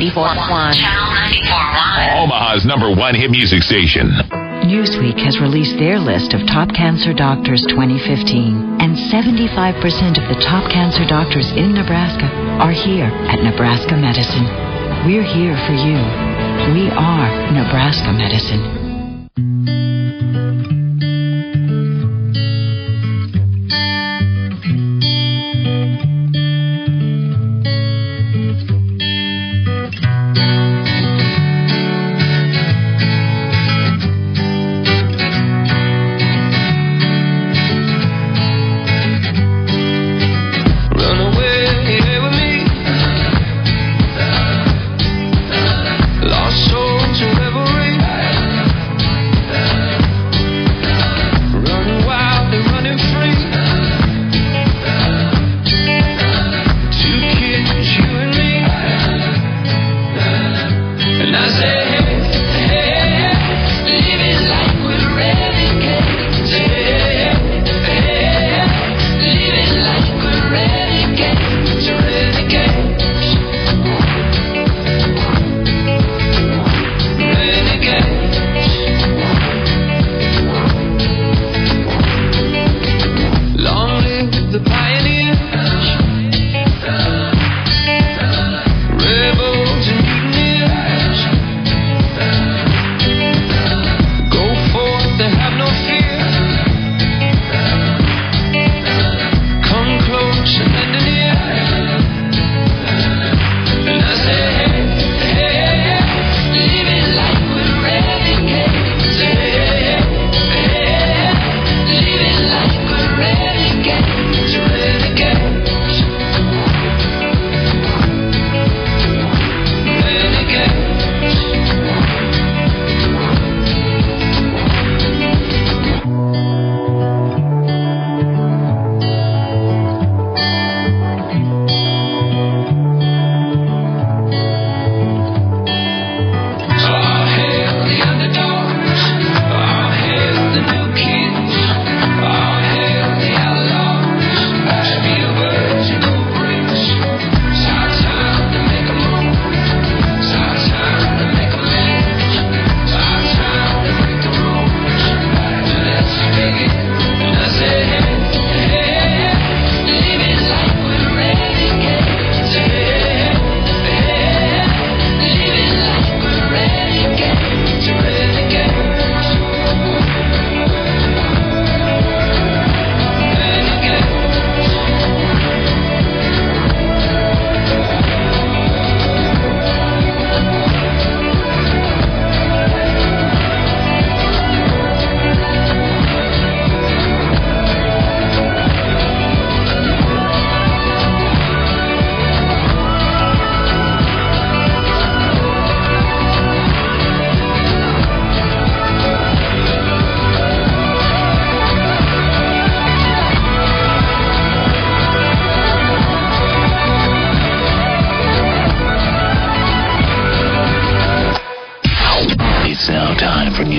94.1. Channel 94.1. Omaha's number one hit music station. Newsweek has released their list of top cancer doctors 2015, and 75% of the top cancer doctors in Nebraska are here at Nebraska Medicine. We're here for you. We are Nebraska Medicine.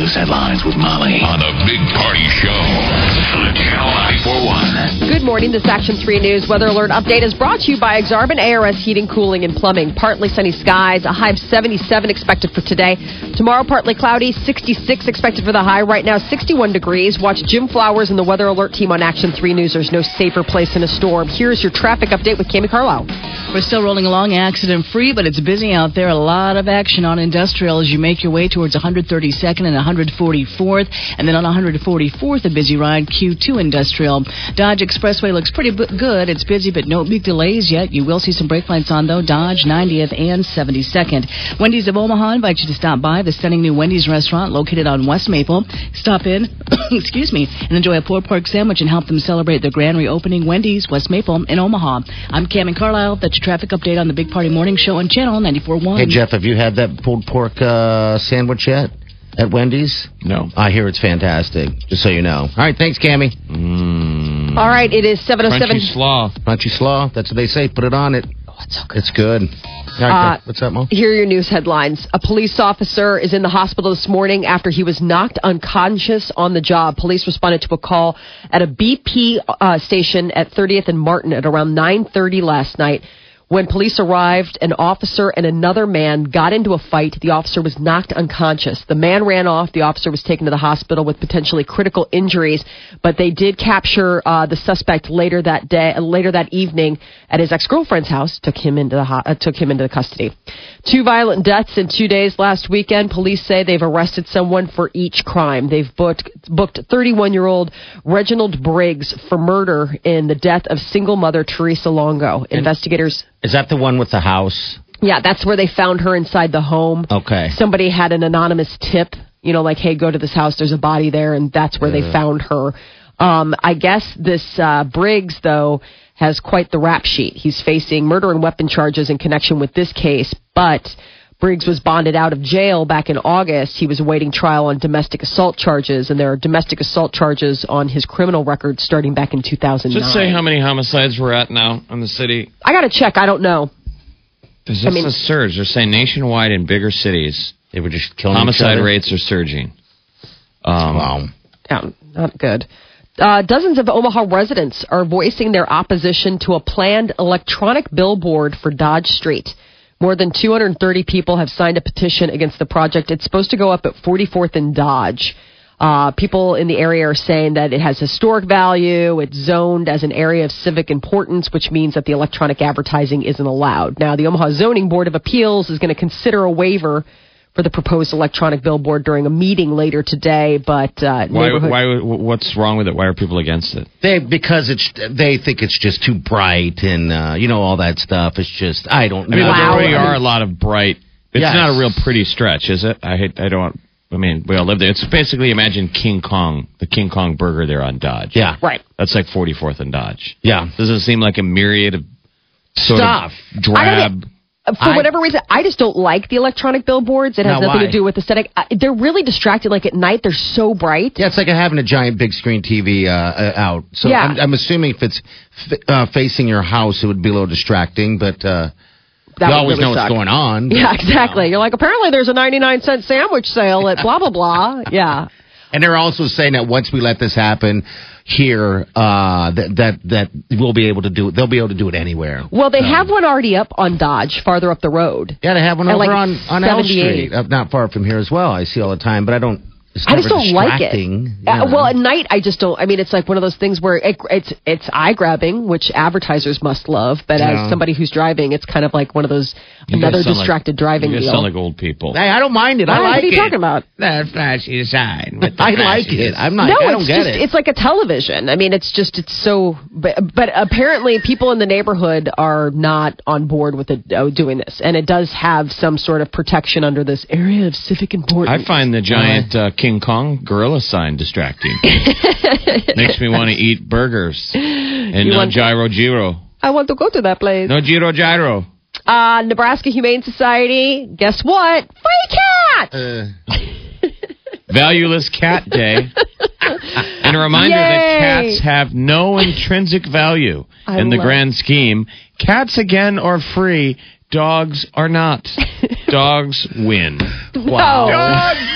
News headlines with Molly on the Big Party Show on Channel 941. Good morning. This Action 3 News weather alert update is brought to you by Exarban ARS Heating, Cooling, and Plumbing. Partly sunny skies, a high of 77 expected for today. Tomorrow, partly cloudy, 66 expected for the high. Right now, 61 degrees. Watch Jim Flowers and the weather alert team on Action 3 News. There's no safer place in a storm. Here's your traffic update with Cami Carlisle. We're still rolling along accident free, but it's busy out there. A lot of action on industrial as you make your way towards 132nd and 144th. And then on 144th, a busy ride, Q2 industrial. Dodge Expressway looks pretty good. It's busy, but no big delays yet. You will see some brake lights on, though. Dodge 90th and 72nd. Wendy's of Omaha invites you to stop by the stunning new Wendy's restaurant located on West Maple. Stop in, excuse me, and enjoy a pulled pork sandwich and help them celebrate their grand reopening. Wendy's, West Maple in Omaha. I'm Cami Carlisle. That's your traffic update on the Big Party Morning Show on Channel 94.1. Hey, Jeff, have you had that pulled pork uh, sandwich yet at Wendy's? No. I hear it's fantastic, just so you know. All right, thanks, Cammy. All right, it is 707. Crunchy slaw. Crunchy slaw, that's what they say. Put it on it. Oh, it's so good. It's good. All right, Uh, what's up, Mo? Here are your news headlines. A police officer is in the hospital this morning after he was knocked unconscious on the job. Police responded to a call at a BP uh, station at 30th and Martin at around 9:30 last night. When police arrived, an officer and another man got into a fight. The officer was knocked unconscious. The man ran off. The officer was taken to the hospital with potentially critical injuries, but they did capture uh, the suspect later that day, later that evening at his ex-girlfriend's house. Took him into the ho- uh, took him into the custody. Two violent deaths in two days last weekend. Police say they've arrested someone for each crime. They've booked booked 31-year-old Reginald Briggs for murder in the death of single mother Teresa Longo. Investigators Is that the one with the house? yeah, that's where they found her inside the home. Okay. Somebody had an anonymous tip, you know, like, hey, go to this house, there's a body there, and that's where they found her. Um, I guess this uh, Briggs, though, has quite the rap sheet. He's facing murder and weapon charges in connection with this case, but Briggs was bonded out of jail back in August. He was awaiting trial on domestic assault charges, and there are domestic assault charges on his criminal record starting back in 2009. Just say how many homicides we're at now in the city. I got to check. I don't know. There's I just mean- a surge. They're saying nationwide in bigger cities, They were just killing each homicide other? rates are surging. Um, Wow. Yeah, not good. Uh, dozens of Omaha residents are voicing their opposition to a planned electronic billboard for Dodge Street. More than 230 people have signed a petition against the project. It's supposed to go up at 44th and Dodge. Uh, people in the area are saying that it has historic value. It's zoned as an area of civic importance, which means that the electronic advertising isn't allowed. Now, the Omaha Zoning Board of Appeals is going to consider a waiver for the proposed electronic billboard during a meeting later today, but uh, why? Why? What's wrong with it? Why are people against it? They because it's they think it's just too bright and uh, you know all that stuff. It's just I don't I mean, know. there Wow. already are a lot of bright. It's Yes. not a real pretty stretch, is it? I hate. I don't. I mean, we all live there. It's basically imagine King Kong, the King Kong burger there on Dodge. Yeah. Right. That's like 44th and Dodge. Yeah. Doesn't it seem like a myriad of sort Stuff. of drab. For I- whatever reason, I just don't like the electronic billboards. It has nothing why? to do with aesthetic. Uh, they're really distracting. Like at night, they're so bright. Yeah, it's like having a giant big screen TV uh, uh, out. So Yeah. I'm, I'm assuming if it's f- uh, facing your house, it would be a little distracting. But uh, That you always really know suck. what's going on. but, Yeah, exactly. You're like, apparently there's a 99 cent sandwich sale at blah, blah, blah. Yeah. And they're also saying that once we let this happen here, uh, that that that we'll be able to do. They'll be able to do it anywhere. Well, they have one already up on Dodge, farther up the road. Yeah, they have one over like, on on Elm Street, up not far from here as well. I see all the time, but I don't. It's I just don't like it. distracting. Uh, well, at night, I just don't. I mean, it's like one of those things where it, it's it's eye grabbing, which advertisers must love. But Yeah. as somebody who's driving, it's kind of like one of those You another guys sound like- distracted driving You guys deal. sound like old people. Hey, I don't mind it. I What like are you it. talking about? That flashy sign. the I like it. I'm not. no, I don't it's get just it. it's like a television. I mean, it's just it's so. But, but apparently, people in the neighborhood are not on board with it uh, doing this, and it does have some sort of protection under this area of civic importance. I find the giant uh, King Kong gorilla sign distracting. Makes me want to eat burgers and You no want to- gyro gyro. I want to go to that place. No gyro gyro. Uh, Nebraska Humane Society. Guess what? Free cat. Uh, Valueless Cat Day. and a reminder that cats have no intrinsic value I in the love- grand scheme. Cats, again, are free. Dogs are not. Dogs win. Wow. Dogs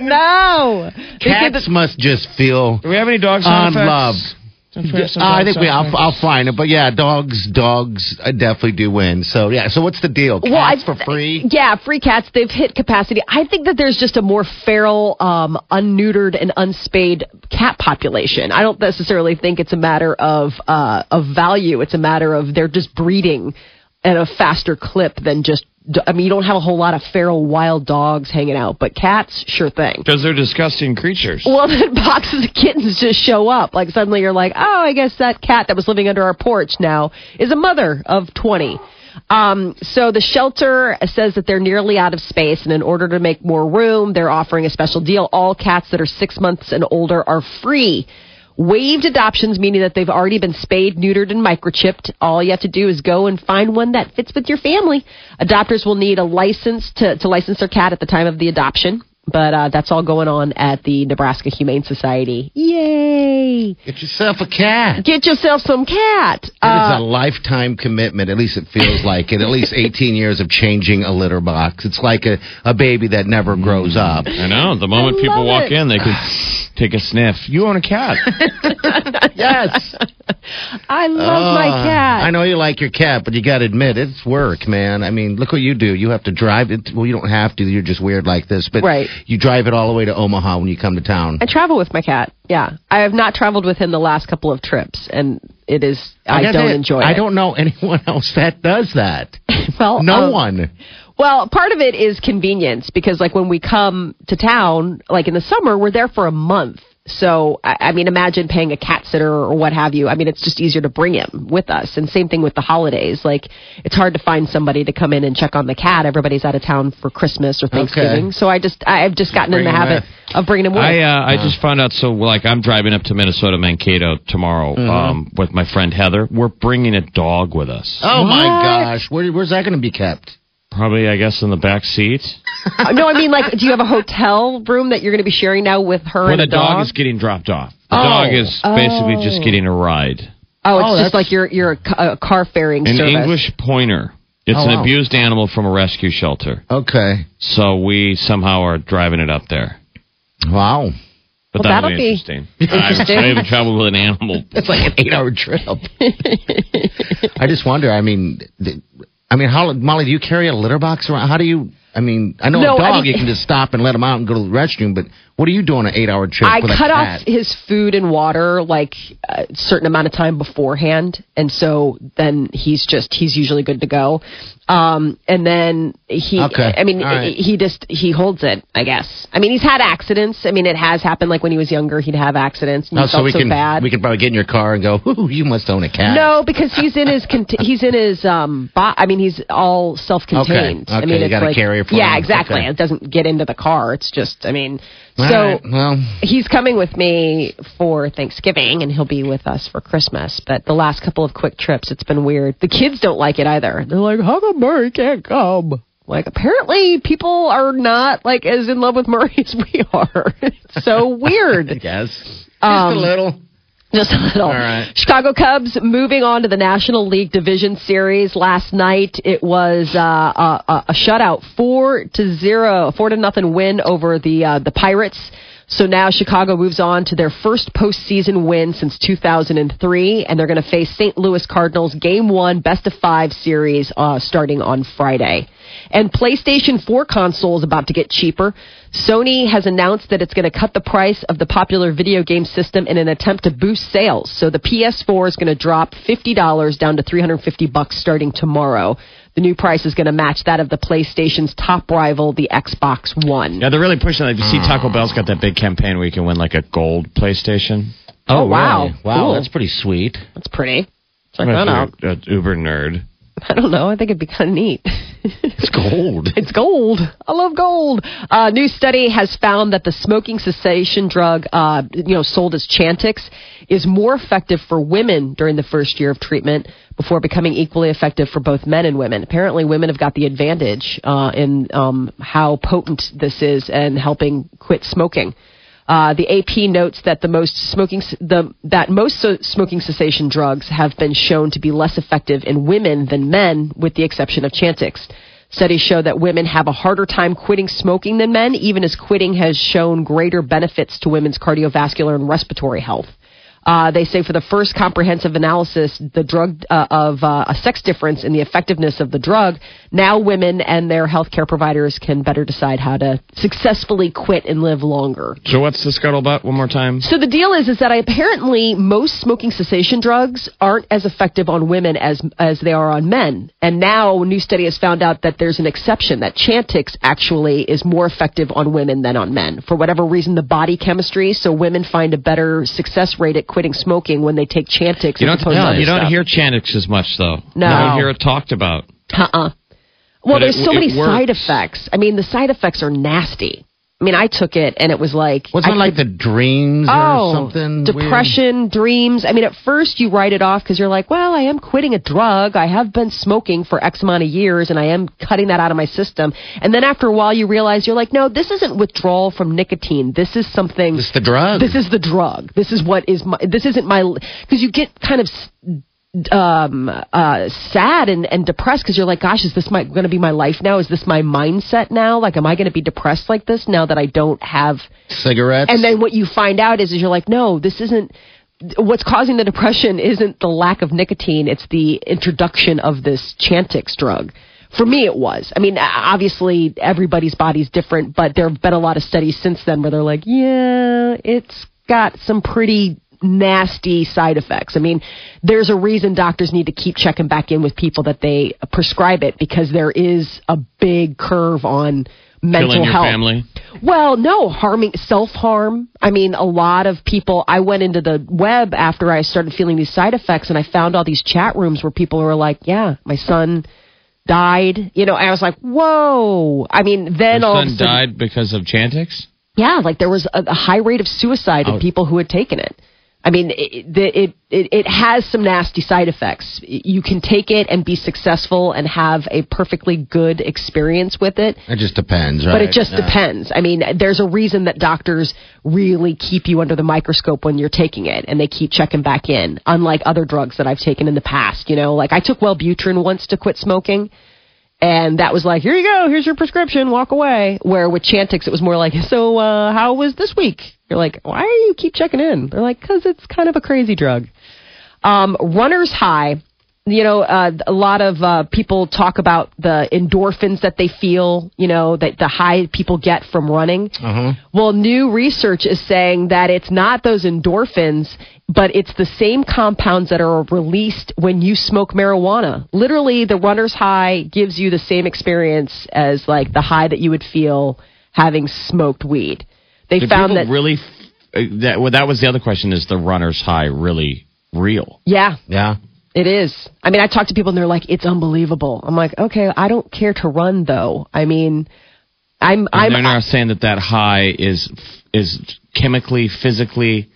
win. no. They Cats that- must just feel Do we have any dogs on love? effects? Don't we have some Uh, I think we. I'll. I'll find it, but yeah, dogs. Dogs uh, definitely do win. So yeah. So what's the deal? Cats Well, I- for free? Yeah, free cats. They've hit capacity. I think that there's just a more feral, um, unneutered, and unspayed cat population. I don't necessarily think it's a matter of uh, of value. It's a matter of they're just breeding at a faster clip than just. I mean, you don't have a whole lot of feral wild dogs hanging out, but cats, sure thing. Because they're disgusting creatures. Well, then boxes of kittens just show up. Like suddenly you're like, oh, I guess that cat that was living under our porch now is a mother of 20. Um, so the shelter says that they're nearly out of space, and in order to make more room, they're offering a special deal. All cats that are six months and older are free. Waived adoptions, meaning that they've already been spayed, neutered, and microchipped. All you have to do is go and find one that fits with your family. Adopters will need a license to, to license their cat at the time of the adoption. But uh, that's all going on at the Nebraska Humane Society. Yay! Get yourself a cat. Get yourself some cat. It is Uh, a lifetime commitment. At least it feels like it. At least 18 years of changing a litter box. It's like a, a baby that never grows up. I know. The moment I people walk it. in, they could take a sniff. You own a cat. Yes. I love my Uh, cat. I know you like your cat, but you got to admit it's work, man. I mean, look what you do. You have to drive it. Well, you don't have to. You're just weird like this, but Right. you drive it all the way to Omaha when you come to town. I travel with my cat. Yeah, I have not traveled with him the last couple of trips, and it is I, gotta don't tell enjoy I it. I don't know anyone else that does that. Well, No um, one. Well, part of it is convenience because, like, when we come to town, like in the summer, we're there for a month. So, I, I mean, imagine paying a cat sitter or what have you. I mean, it's just easier to bring him with us. And same thing with the holidays. Like, it's hard to find somebody to come in and check on the cat. Everybody's out of town for Christmas or Thanksgiving. Okay. So I just, I've just gotten in the him habit of bringing him with. I uh, I just found out. So like I'm driving up to Minnesota Mankato tomorrow Mm-hmm. um, with my friend Heather. We're bringing a dog with us. Oh my gosh, Where, where's that going to be kept? Probably I guess in the back seat. Uh, no, I mean, like, do you have a hotel room that you're going to be sharing now with her Where and the a dog? dog is getting dropped off. The Oh. dog is basically just Oh. getting a ride. oh, it's Oh, just that's- like you're you're a, ca- a car ferrying An service. English pointer. It's Oh, an wow. abused animal from a rescue shelter. Okay. So we somehow are driving it up there. Wow. But Well, that'll, that'll be be interesting. interesting. I, I haven't traveled with an animal. It's like an eight-hour trip. I just wonder. I mean, th- I mean, how Molly? Do you carry a litter box around? How do you? I mean, I know No, a I dog mean- you can just stop and let him out and go to the restroom, but what are you doing an eight-hour trip I with a cut off his food and water like a certain amount of time beforehand, and so then he's just he's usually good to go. Um, and then he, Okay. I mean, right. he just he holds it. I guess. I mean, he's had accidents. I mean, it has happened. Like when he was younger, he'd have accidents. And Oh, so we so can bad. we can probably get in your car and go. Ooh, you must own a cat. No, because he's in his he's in his um. Bo- I mean, he's all self-contained. Okay, I mean, you it's got a like carrier for yeah, him. exactly. Okay. It doesn't get into the car. It's just, I mean, All so right, well, he's coming with me for Thanksgiving, and he'll be with us for Christmas. But the last couple of quick trips, it's been weird. The kids don't like it either. They're like, "How come Murray can't come?" Like, apparently, people are not like as in love with Murray as we are. it's so weird. I guess just Um, a little. Just a little. All right. Chicago Cubs moving on to the National League Division Series. Last night it was uh, a, a, a shutout, four to zero, four to nothing win over the uh, the Pirates. So now Chicago moves on to their first postseason win since 2003, and they're going to face St. Louis Cardinals Game One, best of five series, uh, starting on Friday. And PlayStation 4 console is about to get cheaper. Sony has announced that it's going to cut the price of the popular video game system in an attempt to boost sales. So the PS4 is going to drop $50 down to 350 bucks starting tomorrow. The new price is going to match that of the PlayStation's top rival, the Xbox One. Yeah, they're really pushing that. You see, Taco mm. Bell's got that big campaign where you can win like a gold PlayStation. Oh, oh wow. really? wow, Cool. that's pretty sweet. That's pretty. Check I that don't out. an Uber nerd. I don't know. I think it'd be kind of neat. It's gold. It's gold. I love gold. A new study has found that the smoking cessation drug, uh, you know, sold as Chantix, is more effective for women during the first year of treatment before becoming equally effective for both men and women. Apparently, women have got the advantage uh, in um, how potent this is and helping quit smoking. Uh, the AP notes that the most smoking the that most so, smoking cessation drugs have been shown to be less effective in women than men, with the exception of Chantix. Studies show that women have a harder time quitting smoking than men, even as quitting has shown greater benefits to women's cardiovascular and respiratory health. Uh, they say for the first comprehensive analysis, the drug uh, of uh, a sex difference in the effectiveness of the drug. Now, women and their healthcare providers can better decide how to successfully quit and live longer. So what's the scuttlebutt? One more time. So the deal is, is that apparently most smoking cessation drugs aren't as effective on women as as they are on men. And now a new study has found out that there's an exception that Chantix actually is more effective on women than on men for whatever reason. The body chemistry, so women find a better success rate at quitting smoking when they take Chantix. You don't, you don't stuff. hear Chantix as much though. No. You don't hear it talked about. Uh-uh. Well, But there's it- so many side effects. I mean, the side effects are nasty. I mean, I took it and it was like Wasn't I it like the could- dreams or oh something? weird? depression, dreams. I mean, at first you write it off because you're like, well, I am quitting a drug. I have been smoking for X amount of years and I am cutting that out of my system. And then after a while, you realize you're like, no, this isn't withdrawal from nicotine. This is something. This is the drug. This is the drug. This is what is my. This isn't my. Because you get kind of um uh sad and and depressed because you're like gosh is this my going to be my life now? Is this my mindset now? Like am i going to be depressed like this now that i don't have cigarettes. and then what you find out is, is you're like no this isn't what's causing the depression isn't the lack of nicotine it's the introduction of this chantix drug. For me it was. I mean obviously everybody's body's different but there have been a lot of studies since then where they're like yeah it's got some pretty nasty side effects. I mean, there's a reason doctors need to keep checking back in with people that they prescribe it because there is a big curve on mental Killing health. family. Well, no, harming self harm. I mean, a lot of people. I went into the web after I started feeling these side effects, and I found all these chat rooms where people were like, "Yeah, my son died." You know, I was like, "Whoa!" I mean, then Your all son sudden, died because of Chantix. yeah, like there was a, a high rate of suicide in Oh. people who had taken it. I mean, it, it it it has some nasty side effects. You can take it and be successful and have a perfectly good experience with it. It just depends, right? But it just Yeah. depends. I mean, there's a reason that doctors really keep you under the microscope when you're taking it and they keep checking back in, unlike other drugs that I've taken in the past. You know, like I took Wellbutrin once to quit smoking. And that was like, here you go, here's your prescription, walk away. Where with Chantix, it was more like, so uh, how was this week? You're like, why do you keep checking in? They're like, because it's kind of a crazy drug. Um, runner's high. You know, uh, a lot of uh, people talk about the endorphins that they feel. You know, that the high people get from running. Uh-huh. Well, new research is saying that it's not those endorphins, but it's the same compounds that are released when you smoke marijuana. Literally, the runner's high gives you the same experience as like the high that you would feel having smoked weed. They Do found that really. f- uh, That well, that was the other question: Is the runner's high really real? yeah, Yeah. It is. I mean, I talk to people and they're like, "It's unbelievable." I'm like, "Okay, I don't care to run though. I mean, I'm And I'm they're not saying that that high is is chemically, physically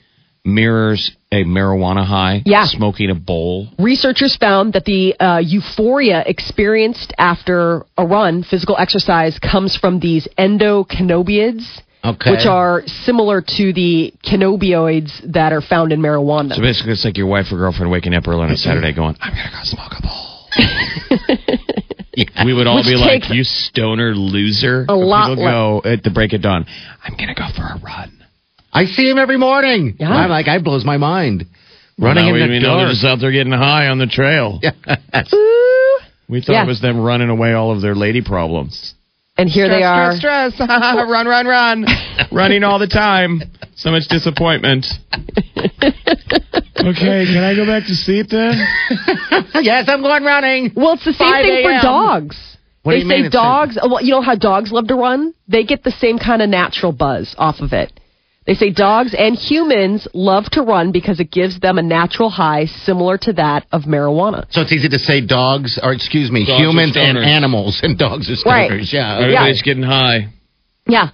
mirrors a marijuana high. Yeah. smoking a bowl. researchers found that the uh, euphoria experienced after a run, physical exercise, comes from these endocannabinoids, Okay. which are similar to the cannabinoids that are found in marijuana. So basically, it's like your wife or girlfriend waking up early on a mm-hmm. Saturday, going, "I'm gonna go smoke a bowl." We would all Which be like, "You stoner loser!" a lot People go at the break of dawn. I'm gonna go for a run. I see him every morning. Yeah. I'm like, I blows my mind. Running now in we, the we know they're dark. just out there getting high on the trail. We thought Yeah. it was them running away all of their lady problems. And here they are. Stress, stress. run, run, run. Running all the time. So much disappointment. okay, can I go back to sleep then? yes, I'm going running. Well, it's the same thing for dogs. What do they you say mean dogs. Well, you know how dogs love to run? They get the same kind of natural buzz off of it. They say dogs and humans love to run because it gives them a natural high similar to that of marijuana. So it's easy to say dogs, or excuse me, Dogs humans and animals, and dogs are Right. stoners. Yeah. okay. Everybody's getting high. Yeah.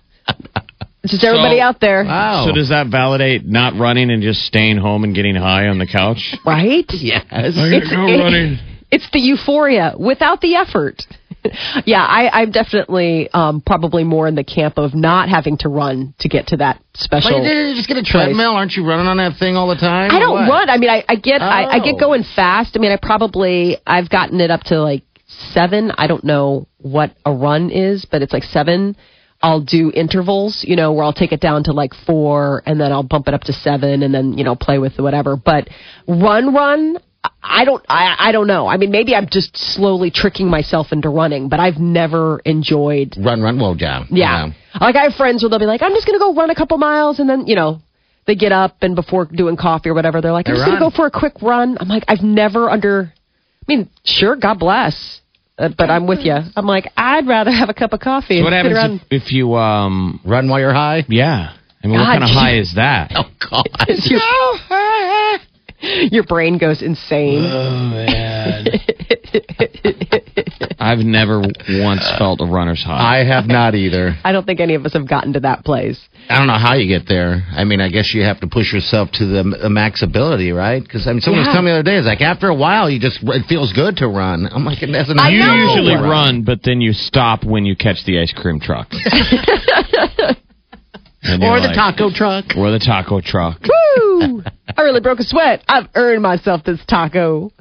Just everybody So- out there. Wow. So does that validate not running and just staying home and getting high on the couch? Right? Yes. I gotta It's- go it- running. It's the euphoria without the effort. yeah, I, I'm definitely um, probably more in the camp of not having to run to get to that special. You just get a treadmill. Aren't you running on that thing all the time? I don't run. I mean, I, I get I, I get Oh. going fast. I mean, I probably I've gotten it up to like seven. I don't know what a run is, but it's like seven. I'll do intervals, you know, where I'll take it down to like four and then I'll bump it up to seven and then, you know, play with whatever. But run, run, I don't, I, I don't know. I mean, maybe I'm just slowly tricking myself into running, but I've never enjoyed Run, run, well, yeah. yeah. Like I have friends where they'll be like, I'm just gonna go run a couple miles and then, you know, they get up and before doing coffee or whatever, they're like, I'm They just gonna go for a quick run. I'm like, I've never under, I mean, sure, God bless. Uh, but I'm with you. I'm like, I'd rather have a cup of coffee. So what happens around. if, if you um Run while you're high? yeah? I mean, what kind of you- high is that? Oh, God. your, your brain goes insane. Oh man. I've never once felt a runner's high. I have not either. I don't think any of us have gotten to that place. I don't know how you get there. I mean, I guess you have to push yourself to the, the max ability, right? Because I mean, someone was Yeah. telling me the other day, it's like after a while, you just it feels good to run. I'm like, it doesn't. I you know. usually run, but then you stop when you catch the ice cream truck. Or the like- taco truck. Or the taco truck. Woo! I really broke a sweat. I've earned myself this taco.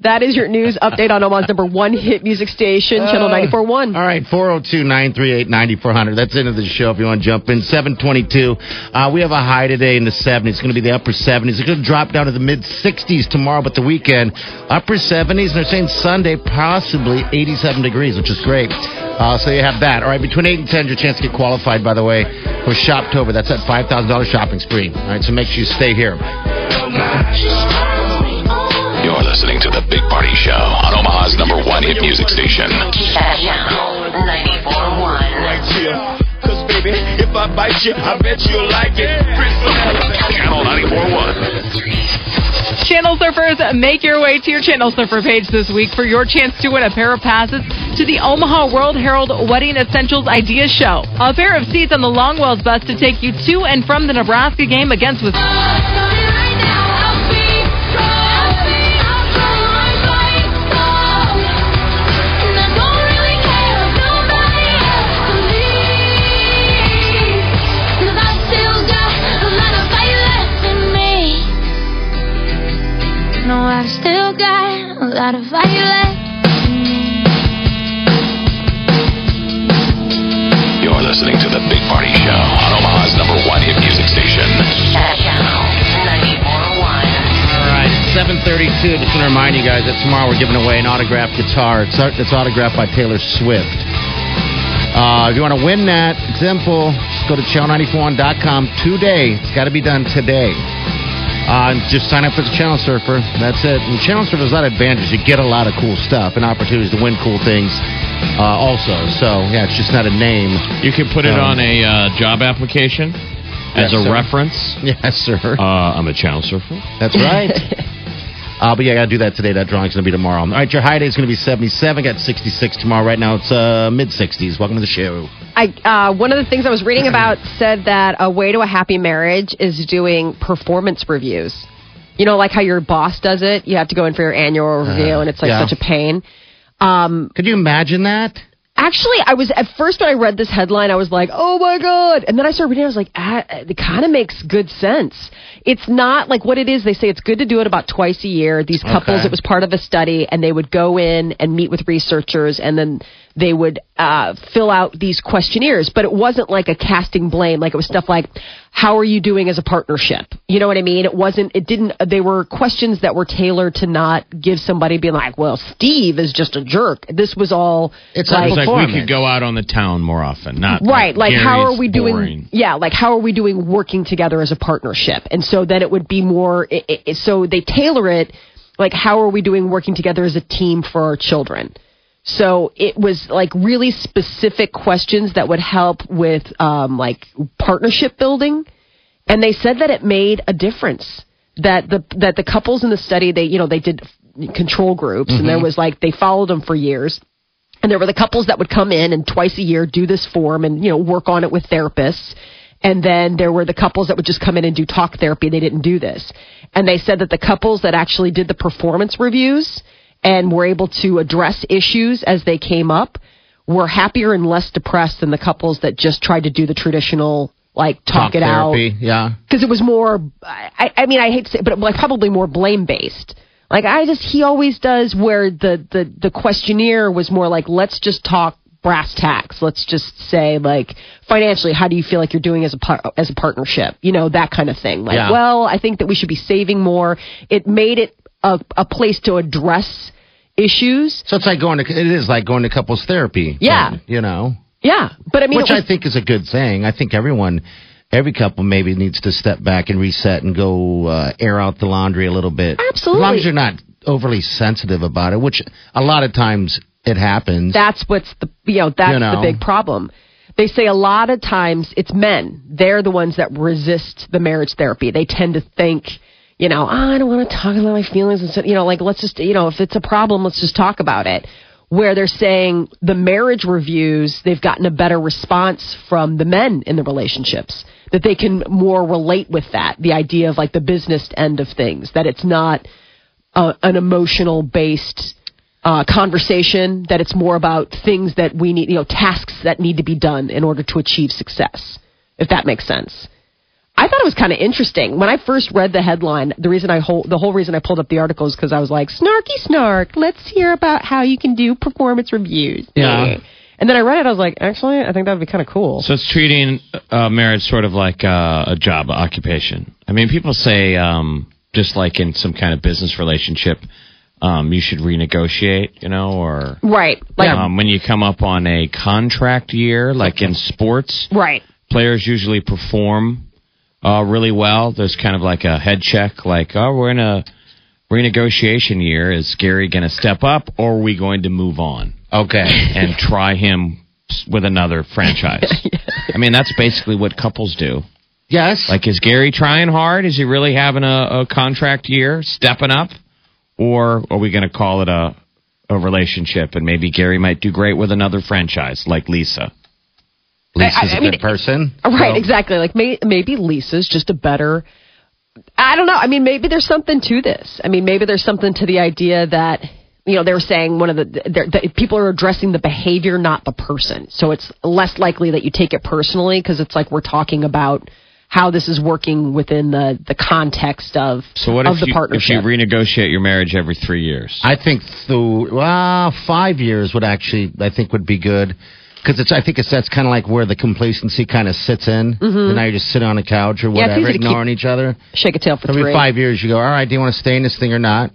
That is your news update on Omaha's number one hit music station, Channel 94.1. All right, 402 938 9400. That's the of the show if you want to jump in. 722. Uh, we have a high today in the 70s. It's going to be the upper 70s. It's going to drop down to the mid 60s tomorrow, but the weekend, upper 70s. And they're saying Sunday, possibly 87 degrees, which is great. Uh, so you have that. All right, between 8 and 10 your chance to get qualified, by the way, for Shoptober. That's that $5,000 shopping spree. All right, so make sure you stay here. Listening to the Big Party Show on Omaha's number one hit music station. Channel 94.1. Cause baby, if I bite you, I bet you'll like it. Channel 94.1. Channel Surfers, make your way to your Channel Surfer page this week for your chance to win a pair of passes to the Omaha World Herald Wedding Essentials Idea Show. A pair of seats on the Longwells bus to take you to and from the Nebraska game against with I've still got a lot of fire left. You're listening to the Big Party Show on Omaha's number one hit music station. Channel 94.1. All right, 732. Just want to remind you guys that tomorrow we're giving away an autographed guitar. It's, it's autographed by Taylor Swift. Uh, if you want to win that, it's simple. Just go to channel94.com today. It's got to be done today. Uh, just sign up as a channel surfer. That's it. And channel surfer has a lot of advantages. You get a lot of cool stuff and opportunities to win cool things uh, also. So, yeah, it's just not a name. You can put it Um, on a uh, job application as Yes, a sir. reference. Yes, sir. Uh, I'm a channel surfer. That's right. Uh, but yeah, I got to do that today. That drawing's going to be tomorrow. All right, your high day is going to be 77. Got 66 tomorrow. Right now, it's uh, mid 60s. Welcome to the show. I uh, one of the things I was reading about said that a way to a happy marriage is doing performance reviews. You know, like how your boss does it. You have to go in for your annual review, and it's like yeah. such a pain. Um, Could you imagine that? Actually, I was at first when I read this headline, I was like, "Oh my god!" And then I started reading. It, I was like, ah, "It kind of makes good sense." It's not like what it is. They say it's good to do it about twice a year. These couples, Okay. it was part of a study, and they would go in and meet with researchers, and then they would uh, fill out these questionnaires. But it wasn't like a casting blame. Like it was stuff like, "How are you doing as a partnership?" You know what I mean? It wasn't. It didn't. They were questions that were tailored to not give somebody being like, "Well, Steve is just a jerk." This was all. It's like, It's like we could go out on the town more often, not Right, like how are we doing? boring. Yeah, like how are we doing working together as a partnership? And so then it would be more. i i so they tailor it like how are we doing working together as a team for our children? So it was like really specific questions that would help with um, like partnership building, and they said that it made a difference. That the that the couples in the study they you know they did control groups and there was like they followed them for years. And there were the couples that would come in and twice a year do this form and you know work on it with therapists. And then there were the couples that would just come in and do talk therapy. They didn't do this. And they said that the couples that actually did the performance reviews and were able to address issues as they came up were happier and less depressed than the couples that just tried to do the traditional like talk, it out. Yeah. because it was more I, I mean i hate to say but like probably more blame based Like I just he always does where the the the questionnaire was more like let's just talk brass tacks. Let's just say like financially, how do you feel like you're doing as a par- as a partnership? You know that kind of thing. Like, Yeah. well, I think that we should be saving more. It made it a, a place to address issues. So it's like going to it is like going to couples therapy. Yeah. you know, Yeah, but I mean, which was- I think is a good thing. I think everyone, every couple maybe needs to step back and reset and go uh, air out the laundry a little bit. Absolutely. As long as you're not overly sensitive about it, which a lot of times it happens. That's what's the you know that's You know. the big problem. They say a lot of times it's men. They're the ones that resist the marriage therapy. They tend to think, you know, "Oh, I don't want to talk about my feelings and so, you know, like let's just you know if it's a problem, let's just talk about it. Where they're saying the marriage reviews, they've gotten a better response from the men in the relationships that they can more relate with that. The idea of like the business end of things that it's not uh, an emotional based uh, conversation that it's more about things that we need, you know, tasks that need to be done in order to achieve success, if that makes sense. I thought it was kind of interesting when I first read the headline. The reason I whole, the whole reason I pulled up the article is because I was like, snarky snark. Let's hear about how you can do performance reviews. Yeah. And then I read it. I was like, actually, I think that would be kind of cool. So it's treating uh, marriage sort of like uh, a job, occupation. I mean, people say um, just like in some kind of business relationship, um, you should renegotiate, you know, or Right. Like, um, when you come up on a contract year, like in sports, right. players usually perform uh, really well. There's kind of like a head check, like, oh, we're in a renegotiation year. Is Gary going to step up, or are we going to move on okay. and try him with another franchise? I mean, that's basically what couples do. Yes. Like, is Gary trying hard? Is he really having a, a contract year, stepping up, or are we going to call it a a relationship? And maybe Gary might do great with another franchise, like Lisa. Lisa's I- I a mean, good person. Uh, right, So- exactly. Like may, maybe Lisa's just a better. I don't know. I mean, maybe there's something to this. I mean, maybe there's something to the idea that you know they were saying one of the, they're- the people are addressing the behavior, not the person. So it's less likely that you take it personally because it's like we're talking about how this is working within the the context of So what of if the you, if partnership. you renegotiate your marriage every three years? I think through well, five years would actually I think would be good because it's I think it's that's kind of like where the complacency kind of sits in. And now you're just sit on a couch or Mm-hmm. Yeah, whatever, easy to keep- ignoring each other. Shake a tail for Every three. five years, you go, all right, do you want to stay in this thing or not?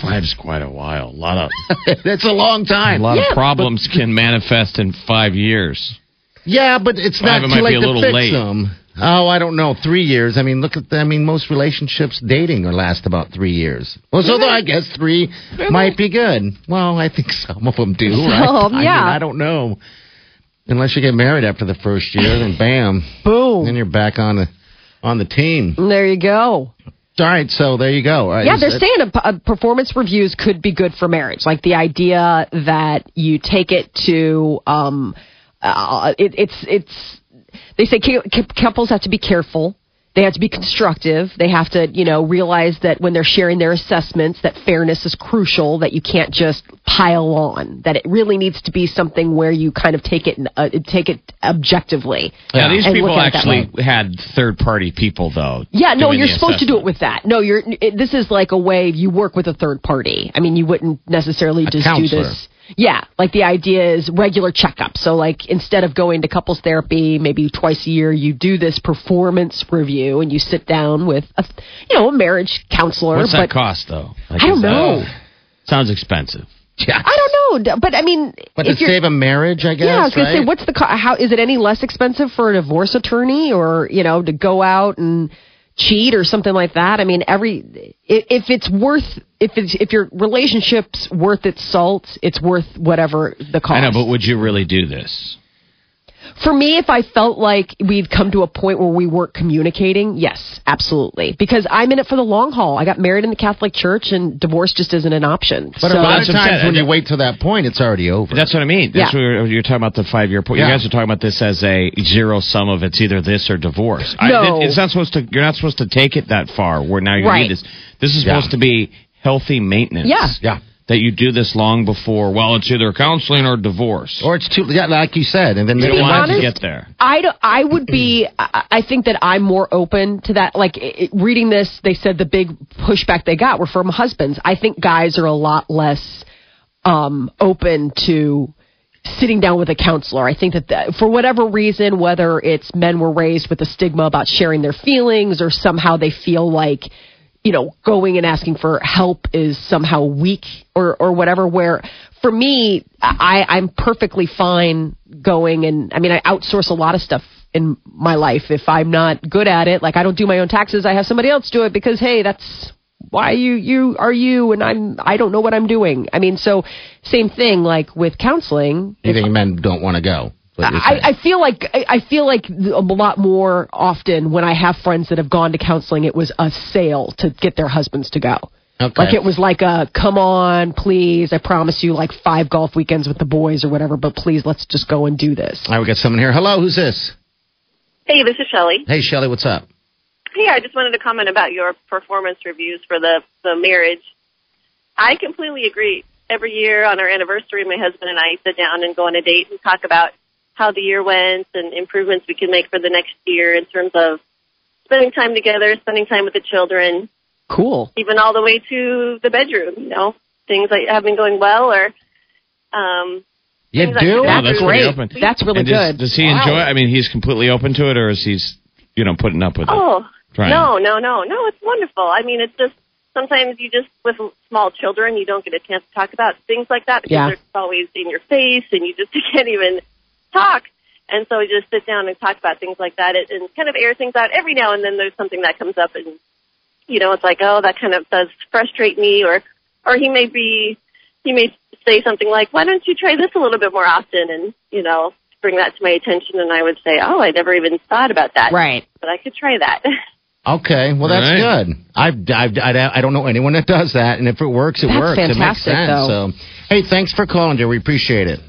Five's quite a while. A lot of That's a long time. a lot Yeah, of problems can manifest in five years. Yeah, but it's Five, not it too might late be a to little fix late. them. Oh, I don't know. Three years. I mean, look at. The, I mean, most relationships dating last about three years. Well, so I guess three might be good. Well, I think some of them do. Right? Some, I yeah. mean, I don't know. Unless you get married after the first year, then bam, Boom. then you're back on the on the team. There you go. All right, so there you go. Right, Yeah, they're that- saying a, a performance reviews could be good for marriage. Like the idea that you take it to, um, uh, it, it's it's. They say cou- cou- couples have to be careful. They have to be constructive. They have to, you know, realize that when they're sharing their assessments, that fairness is crucial. That you can't just pile on. That it really needs to be something where you kind of take it, uh, take it objectively. Yeah, these and people look at it that actually had third party people though. Yeah, no, you're the supposed to do it with that. No, you're. It, this is like a way you work with a third party. I mean, you wouldn't necessarily just do this. Yeah, like the idea is regular checkup. So, like instead of going to couples therapy maybe twice a year, you do this performance review and you sit down with a, you know, a marriage counselor. What's but that cost though? Like, I don't is that- know. sounds expensive. Yeah. I don't know, but I mean, But to if you're, save a marriage, I guess. yeah, I was gonna right? say, what's the co- how is it any less expensive for a divorce attorney, or you know, to go out and cheat or something like that? I mean, every if it's worth if it's if your relationship's worth its salt, it's worth whatever the cost. I know, but would you really do this? For me, if I felt like we'd come to a point where we weren't communicating, yes, absolutely. Because I'm in it for the long haul. I got married in the Catholic Church, and divorce just isn't an option. But so, a lot of That's times when you wait till that point, it's already over. That's what I mean. That's Yeah. what you're, you're talking about the five year point. Yeah. You guys are talking about this as a zero sum of it's either this or divorce. No. it- it's not supposed to. You're not supposed to take it that far. Where now you Right. need this. This is Yeah. supposed to be healthy maintenance. Yeah. yeah. That you do this long before. Well, it's either counseling or divorce. Or it's too, yeah, like you said, and then you they don't don't want want to get there. I, don't- I would be, I I think that I'm more open to that. Like it, reading this, they said the big pushback they got were from husbands. I think guys are a lot less um, open to sitting down with a counselor. I think that, that for whatever reason, whether it's men were raised with a stigma about sharing their feelings or somehow they feel like, you know, going and asking for help is somehow weak or, or whatever, where for me, I, I'm perfectly fine going and, I mean, I outsource a lot of stuff in my life. If I'm not good at it, like I don't do my own taxes, I have somebody else do it because, hey, that's why you you are you and I'm I don't know what I'm doing. I mean, so same thing like with counseling. You think men don't want to go? What you're saying. I, I feel like I I feel like a lot more often when I have friends that have gone to counseling, it was a sale to get their husbands to go. Okay. Like it was like a come on, please. I promise you, like five golf weekends with the boys or whatever. But please, let's just go and do this. All right, we got someone here. Hello, who's this? Hey, this is Shelly. Hey, Shelly, what's up? Hey, I just wanted to comment about your performance reviews for the the marriage. I completely agree. Every year on our anniversary, my husband and I sit down and go on a date and talk about how the year went and improvements we can make for the next year in terms of spending time together, spending time with the children, Cool. even all the way to the bedroom. You know, things that have been going well or um, You Things like do? that. That's pretty great. open. That's really And does, good. Does he Wow. enjoy it? I mean, he's completely open to it, or is he's, you know, putting up with it? Oh, no, no, no, no. It's wonderful. I mean, it's just sometimes you just with small children, you don't get a chance to talk about things like that because Yeah. they're always in your face, and you just can't even talk. And so we just sit down and talk about things like that, and- and kind of air things out. Every now and then, there's something that comes up, and you know, it's like, oh, that kind of does frustrate me, or or he may be, he may say something like, why don't you try this a little bit more often, and you know, bring that to my attention, and I would say, oh, I never even thought about that, Right. but I could try that. Okay, well that's Right. good. I've, I've I, I don't know anyone that does that, and if it works, it That's works. it makes fantastic, sense. though. So, hey, thanks for calling, dear. We appreciate it.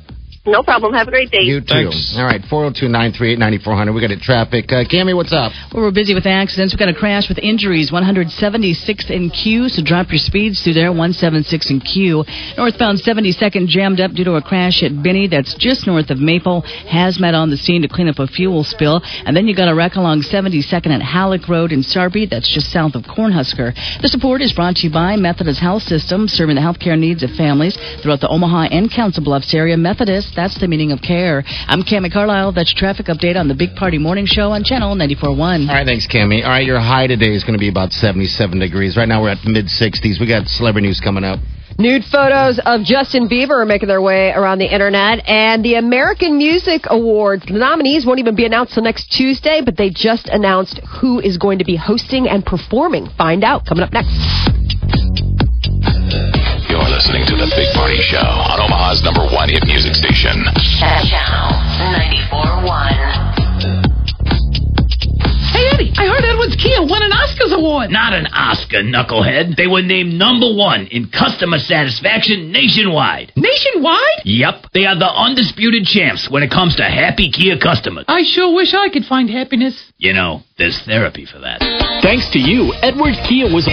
No problem. Have a great day. You too. Thanks. All right, four zero two nine three eight ninety four hundred. We got it. Traffic. Uh, Cammy, what's up? Well, we're busy with accidents. We've got a crash with injuries, 176 in Q, so drop your speeds through there, 176 in Q. Northbound 72nd jammed up due to a crash at Binney, that's just north of Maple. Hazmat on the scene to clean up a fuel spill. And then you got a wreck along 72nd at Halleck Road in Sarpy, that's just south of Cornhusker. The support is brought to you by Methodist Health System, serving the healthcare needs of families throughout the Omaha and Council Bluffs area. Methodist, that's the meaning of care. I'm Cammy Carlisle. That's your traffic update on the Big Party Morning Show on Channel 94.1. All right, thanks, Cammy. All right, your high today is going to be about seventy seven degrees. Right now we're at mid sixties. We got celebrity news coming up. Nude photos of Justin Bieber are making their way around the internet, and the American Music Awards. The nominees won't even be announced till next Tuesday, but they just announced who is going to be hosting and performing. Find out coming up next. You're listening to the Big Party Show on Omaha's number one hit music station. Channel 94.1. Hey, Eddie, I heard Edwards Kia won an Oscars award. Not an Oscar, knucklehead. They were named number one in customer satisfaction nationwide. Nationwide? Yep. They are the undisputed champs when it comes to happy Kia customers. I sure wish I could find happiness. You know, there's therapy for that. Thanks to you, Edwards Kia was.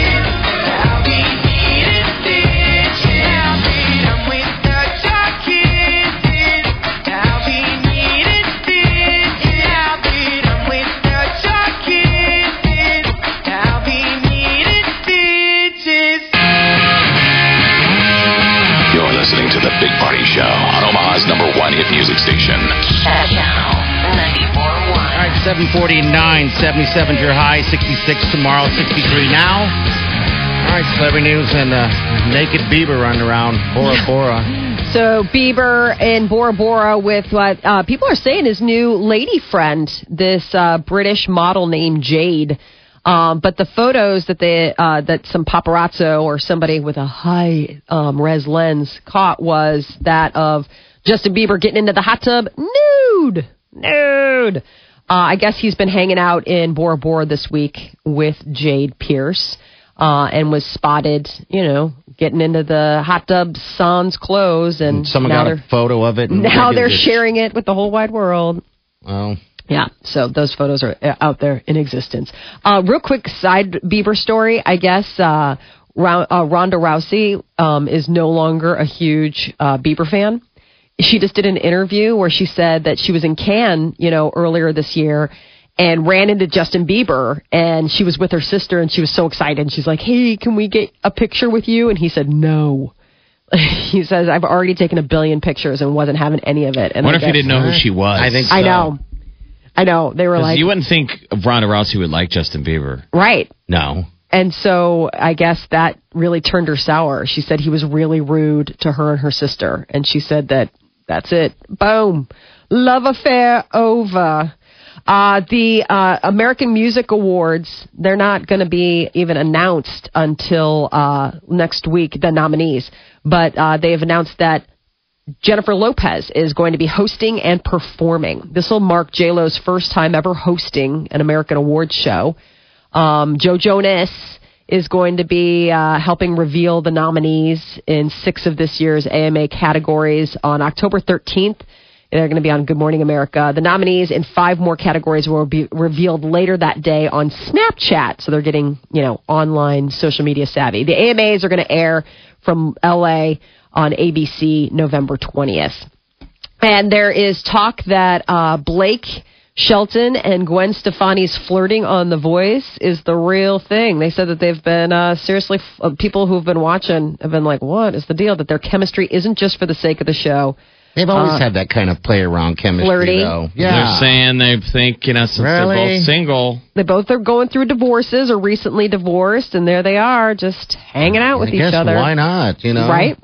Show on Omaha's number one hit music station. Channel 94.1. All right, seven forty nine, seventy seven your high, sixty six tomorrow, sixty three now. All right, celebrity news and uh, naked Bieber running around Bora Bora. So Bieber in Bora Bora with what uh, people are saying his new lady friend, this uh, British model named Jayde. Um, but the photos that they uh, that some paparazzo or somebody with a high um, res lens caught was that of Justin Bieber getting into the hot tub nude, nude. Uh, I guess he's been hanging out in Bora Bora this week with Jayde Pierce uh, and was spotted, you know, getting into the hot tub sans clothes, and Someone now got a photo of it. And now they're sharing it with the whole wide world. Well, Yeah, so those photos are uh, out there in existence. Uh, real quick side Bieber story, I guess. Uh, Ro- uh, Ronda Rousey um, is no longer a huge uh, Bieber fan. She just did an interview where she said that she was in Cannes, you know, earlier this year and ran into Justin Bieber and she was with her sister and she was so excited. She's like, "Hey, can we get a picture with you?" And he said, "No." he says, "I've already taken a billion pictures and wasn't having any of it." And What I if he didn't know who she was? I think I know. I know. They were like, you wouldn't think Ronda Rousey would like Justin Bieber. right. No. And so I guess that really turned her sour. She said he was really rude to her and her sister. And she said that that's it. Boom. Love affair over. Uh, the uh, American Music Awards, they're not going to be even announced until uh, next week, the nominees. But uh, they have announced that Jennifer Lopez is going to be hosting and performing. This will mark JLo's first time ever hosting an American awards show. Um, Joe Jonas is going to be uh, helping reveal the nominees in six of this year's AMA categories on October 13th. They're going to be on Good Morning America. The nominees in five more categories will be revealed later that day on Snapchat. So they're getting, you know, online social media savvy. The AMAs are going to air from LA on ABC November 20th. And there is talk that uh, Blake Shelton and Gwen Stefani's flirting on The Voice is the real thing. They said that they've been uh, seriously, f- uh, people who've been watching have been like, what is the deal? That their chemistry isn't just for the sake of the show. They've always Uh, had that kind of play around chemistry, flirty. though. They're saying they think, you know, since they're both single, They both are going through divorces or recently divorced, and there they are, just hanging out with I each guess other. why not? You know, Right?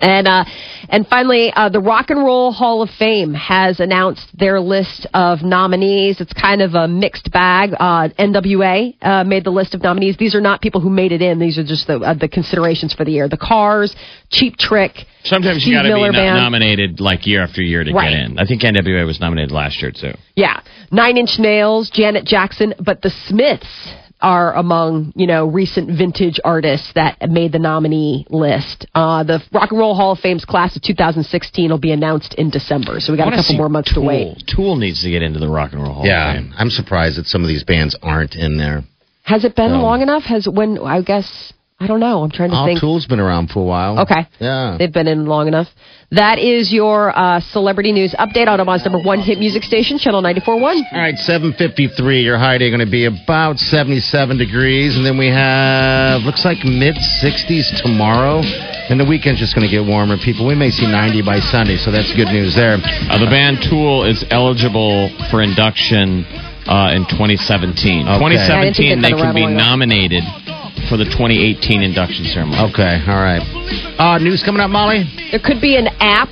And uh, and finally, uh, the Rock and Roll Hall of Fame has announced their list of nominees. It's kind of a mixed bag. Uh, NWA uh, made the list of nominees. These are not people who made it in. These are just the uh, the considerations for the year. The Cars, Cheap Trick. sometimes Steve you got to be no- nominated like year after year to Right. get in. I think NWA was nominated last year too. Yeah, Nine Inch Nails, Janet Jackson, but the Smiths are among you know recent vintage artists that made the nominee list. Uh, the Rock and Roll Hall of Fame's class of 2016 will be announced in December, so we got a couple more months Tool. to wait. Tool needs to get into the Rock and Roll Hall. Yeah, of Fame. I'm surprised that some of these bands aren't in there. Has it been So- long enough? Has when I guess I don't know. I'm trying to All think. Tool's been around for a while. Okay. Yeah. They've been in long enough. That is your uh, celebrity news update on Omaha's number one hit music station, Channel 94.1. All right, 753. Your high day going to be about 77 degrees. And then we have, looks like mid 60s tomorrow. And the weekend's just going to get warmer. People, we may see 90 by Sunday, so that's good news there. Uh, the band Tool is eligible for induction uh, in 2017. Okay. 2017, I didn't think they'd they been can be around long enough. nominated for the 2018 induction ceremony. Okay, all right. Uh, news coming up, Molly? There could be an app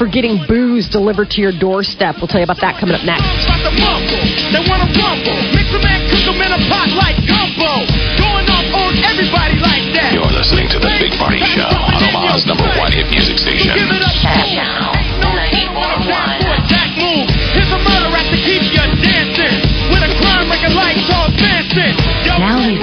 for getting booze delivered to your doorstep. We'll tell you about that coming up next. About to rumble, they wanna rumble. Mix 'em and cook 'em in a pot like gumbo. Going off on everybody like that. You're listening to the Big Party Show on Omaha's number one hit music station. Give it up. Channel For 94.1. attack move. Here's a murder act to keep you dancing. With a crime record like Charles Manson.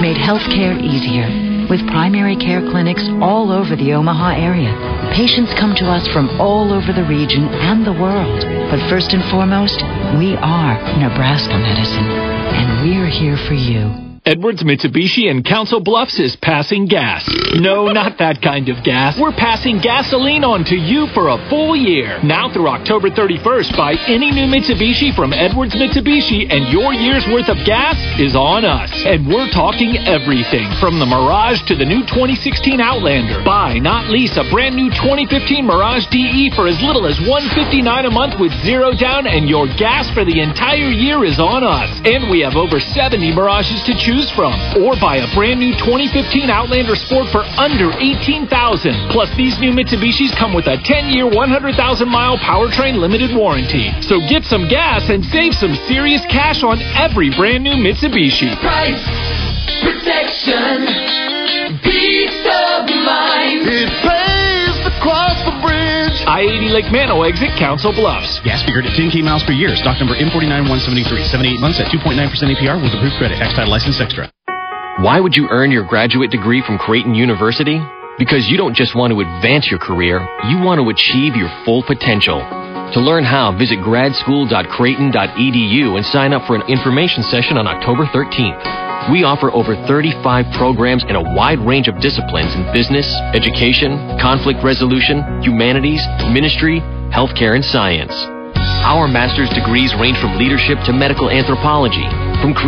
Made healthcare easier with primary care clinics all over the Omaha area. Patients come to us from all over the region and the world. But first and foremost, we are Nebraska Medicine, and we're here for you. Edwards Mitsubishi in Council Bluffs is passing gas. No, not that kind of gas. We're passing gasoline on to you for a full year. Now through October 31st, buy any new Mitsubishi from Edwards Mitsubishi and your year's worth of gas is on us. And we're talking everything from the Mirage to the new 2016 Outlander. Buy, not lease, a brand new 2015 Mirage DE for as little as 159 a month with zero down and your gas for the entire year is on us. And we have over 70 Mirages to choose from. Or buy a brand new 2015 Outlander Sport for under 18000 Plus, these new Mitsubishis come with a 10-year, 100,000-mile powertrain limited warranty. So get some gas and save some serious cash on every brand new Mitsubishi. Price, protection, I-80 Lake Manawa exit Council Bluffs. Gas figured at 10K miles per year. Stock number M49173. 78 months at 2.9% APR with approved credit. Tax title license extra. Why would you earn your graduate degree from Creighton University? Because you don't just want to advance your career, you want to achieve your full potential. To learn how, visit gradschool.creighton.edu and sign up for an information session on October 13th. We offer over 35 programs in a wide range of disciplines in business, education, conflict resolution, humanities, ministry, healthcare, and science. Our master's degrees range from leadership to medical anthropology, from creative